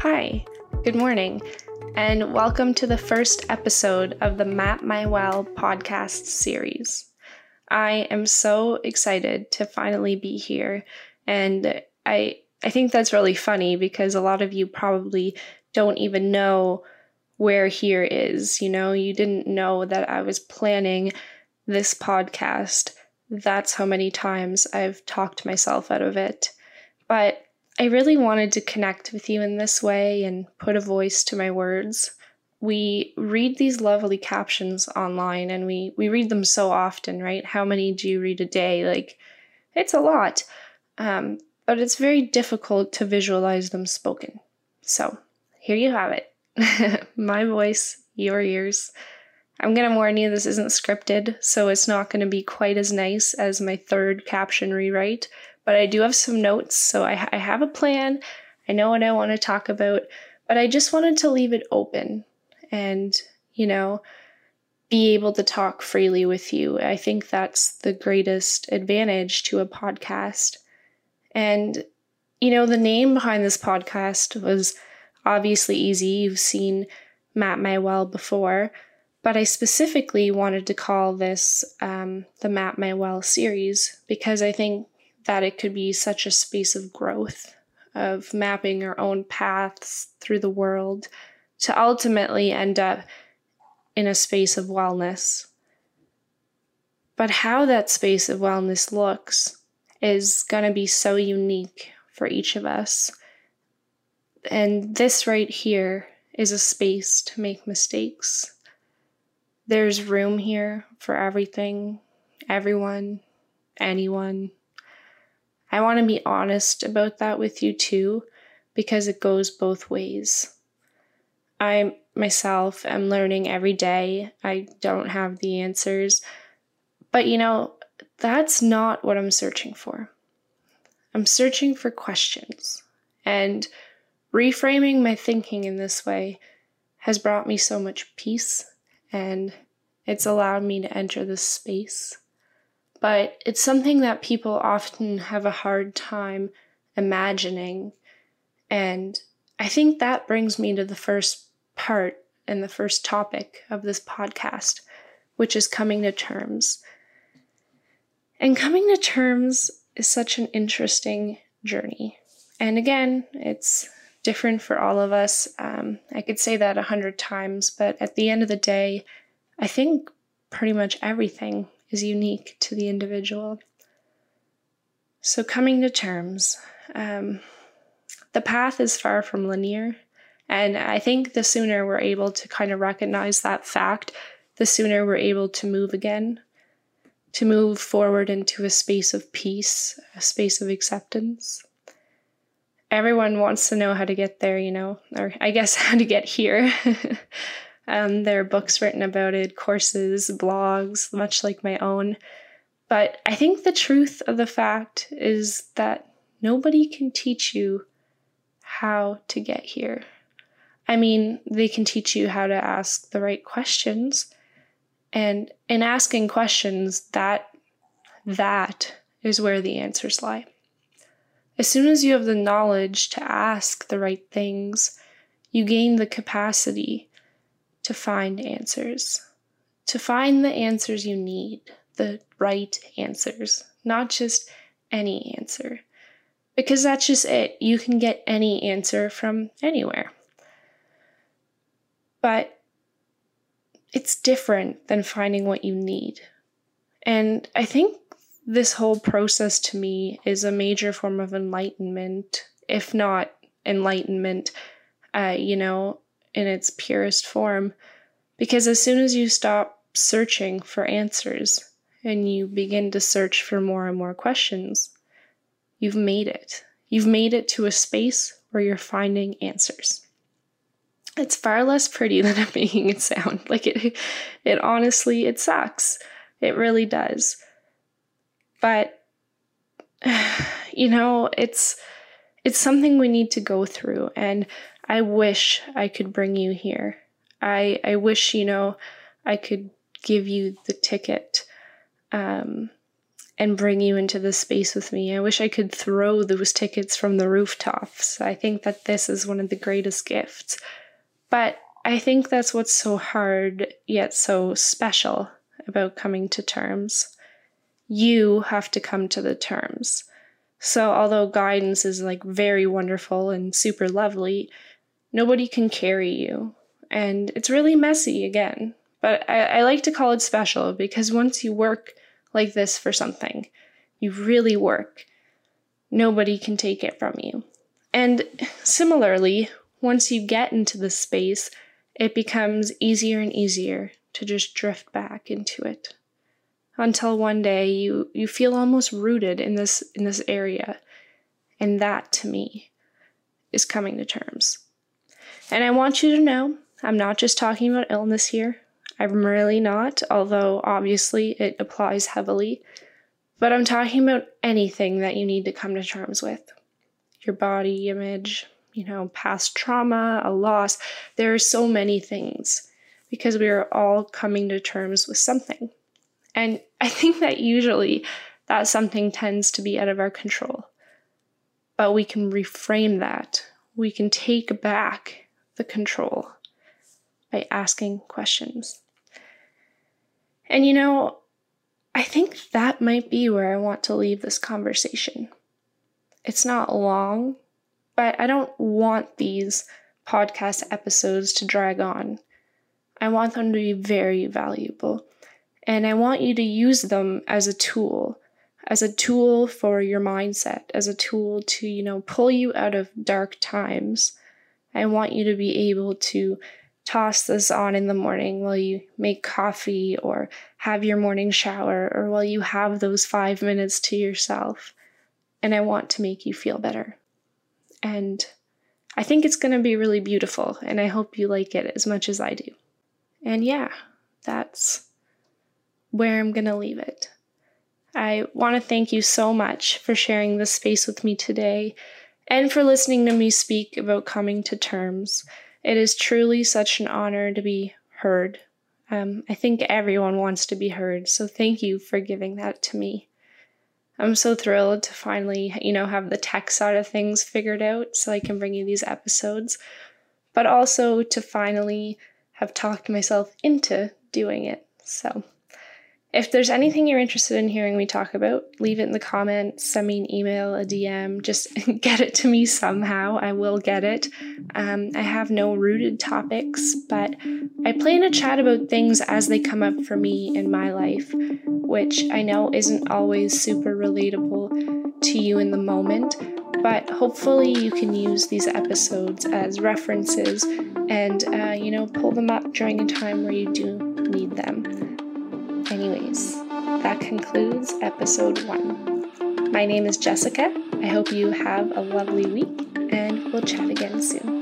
Hi, good morning, and welcome to the first episode of the Mapping Wellness podcast series. I am so excited to finally be here, and I I think that's really funny because a lot of you probably don't even know where here is. You know, you didn't know that I was planning this podcast. That's how many times I've talked myself out of it. But I really wanted to connect with you in this way and put a voice to my words. We read these lovely captions online and we, we read them so often, right? How many do you read a day? Like, it's a lot. Um, but it's very difficult to visualize them spoken. So, here you have it my voice, your ears. I'm going to warn you, this isn't scripted, so it's not going to be quite as nice as my third caption rewrite, but I do have some notes, so I, I have a plan. I know what I want to talk about, but I just wanted to leave it open and, you know, be able to talk freely with you. I think that's the greatest advantage to a podcast. And, you know, the name behind this podcast was obviously easy. You've seen Mapping Wellness before, but I specifically wanted to call this um, the Mapping Wellness series because I think that it could be such a space of growth, of mapping our own paths through the world to ultimately end up in a space of wellness. But how that space of wellness looks is going to be so unique for each of us. And this right here is a space to make mistakes. There's room here for everything, everyone, anyone. I want to be honest about that with you too, because it goes both ways. I myself am learning every day. I don't have the answers. But you know, that's not what I'm searching for. I'm searching for questions. And reframing my thinking in this way has brought me so much peace and it's allowed me to enter this space. But it's something that people often have a hard time imagining. And I think that brings me to the first part and the first topic of this podcast, which is coming to terms. And coming to terms is such an interesting journey. And again, it's different for all of us. Um, I could say that a hundred times, but at the end of the day, I think pretty much everything is unique to the individual. So, coming to terms, um, the path is far from linear. And I think the sooner we're able to kind of recognize that fact, the sooner we're able to move again to move forward into a space of peace, a space of acceptance. Everyone wants to know how to get there, you know, or I guess how to get here. um, there are books written about it, courses, blogs, much like my own. But I think the truth of the fact is that nobody can teach you how to get here. I mean, they can teach you how to ask the right questions and in asking questions, that that is where the answers lie. As soon as you have the knowledge to ask the right things, you gain the capacity to find answers, to find the answers you need, the right answers, not just any answer. Because that's just it. You can get any answer from anywhere. But it's different than finding what you need. And I think this whole process to me is a major form of enlightenment, if not enlightenment, uh, you know, in its purest form. Because as soon as you stop searching for answers and you begin to search for more and more questions, you've made it. You've made it to a space where you're finding answers it's far less pretty than I'm making it sound. Like it it honestly it sucks. It really does. But you know, it's it's something we need to go through and I wish I could bring you here. I I wish you know I could give you the ticket um, and bring you into the space with me. I wish I could throw those tickets from the rooftops. I think that this is one of the greatest gifts. But I think that's what's so hard yet so special about coming to terms. You have to come to the terms. So, although guidance is like very wonderful and super lovely, nobody can carry you. And it's really messy again. But I, I like to call it special because once you work like this for something, you really work, nobody can take it from you. And similarly, once you get into the space, it becomes easier and easier to just drift back into it until one day you you feel almost rooted in this in this area. And that to me is coming to terms. And i want you to know i'm not just talking about illness here. I'm really not although obviously it applies heavily. But i'm talking about anything that you need to come to terms with. Your body image you know past trauma a loss. There are so many things because we are all coming to terms with something and I think that usually that something tends to be out of our control. But we can reframe that. We can take back the control by asking questions. And you know, I think that might be where I want to leave this conversation. It's not long, but I don't want these podcast episodes to drag on. I want them to be very valuable. And I want you to use them as a tool, as a tool for your mindset, as a tool to, you know, pull you out of dark times. I want you to be able to toss this on in the morning while you make coffee or have your morning shower or while you have those five minutes to yourself. And I want to make you feel better. And I think it's going to be really beautiful, and I hope you like it as much as I do. And yeah, that's where I'm going to leave it. I want to thank you so much for sharing this space with me today and for listening to me speak about coming to terms. It is truly such an honor to be heard. Um, I think everyone wants to be heard, so thank you for giving that to me. I'm so thrilled to finally, you know, have the tech side of things figured out so I can bring you these episodes, but also to finally have talked myself into doing it. So, if there's anything you're interested in hearing me talk about, leave it in the comments, send me an email, a DM, just get it to me somehow. I will get it. Um, I have no rooted topics, but I plan to chat about things as they come up for me in my life, which I know isn't always super relatable to you in the moment, but hopefully you can use these episodes as references and, uh, you know, pull them up during a time where you do need them. Anyways, that concludes episode one. My name is Jessica. I hope you have a lovely week, and we'll chat again soon.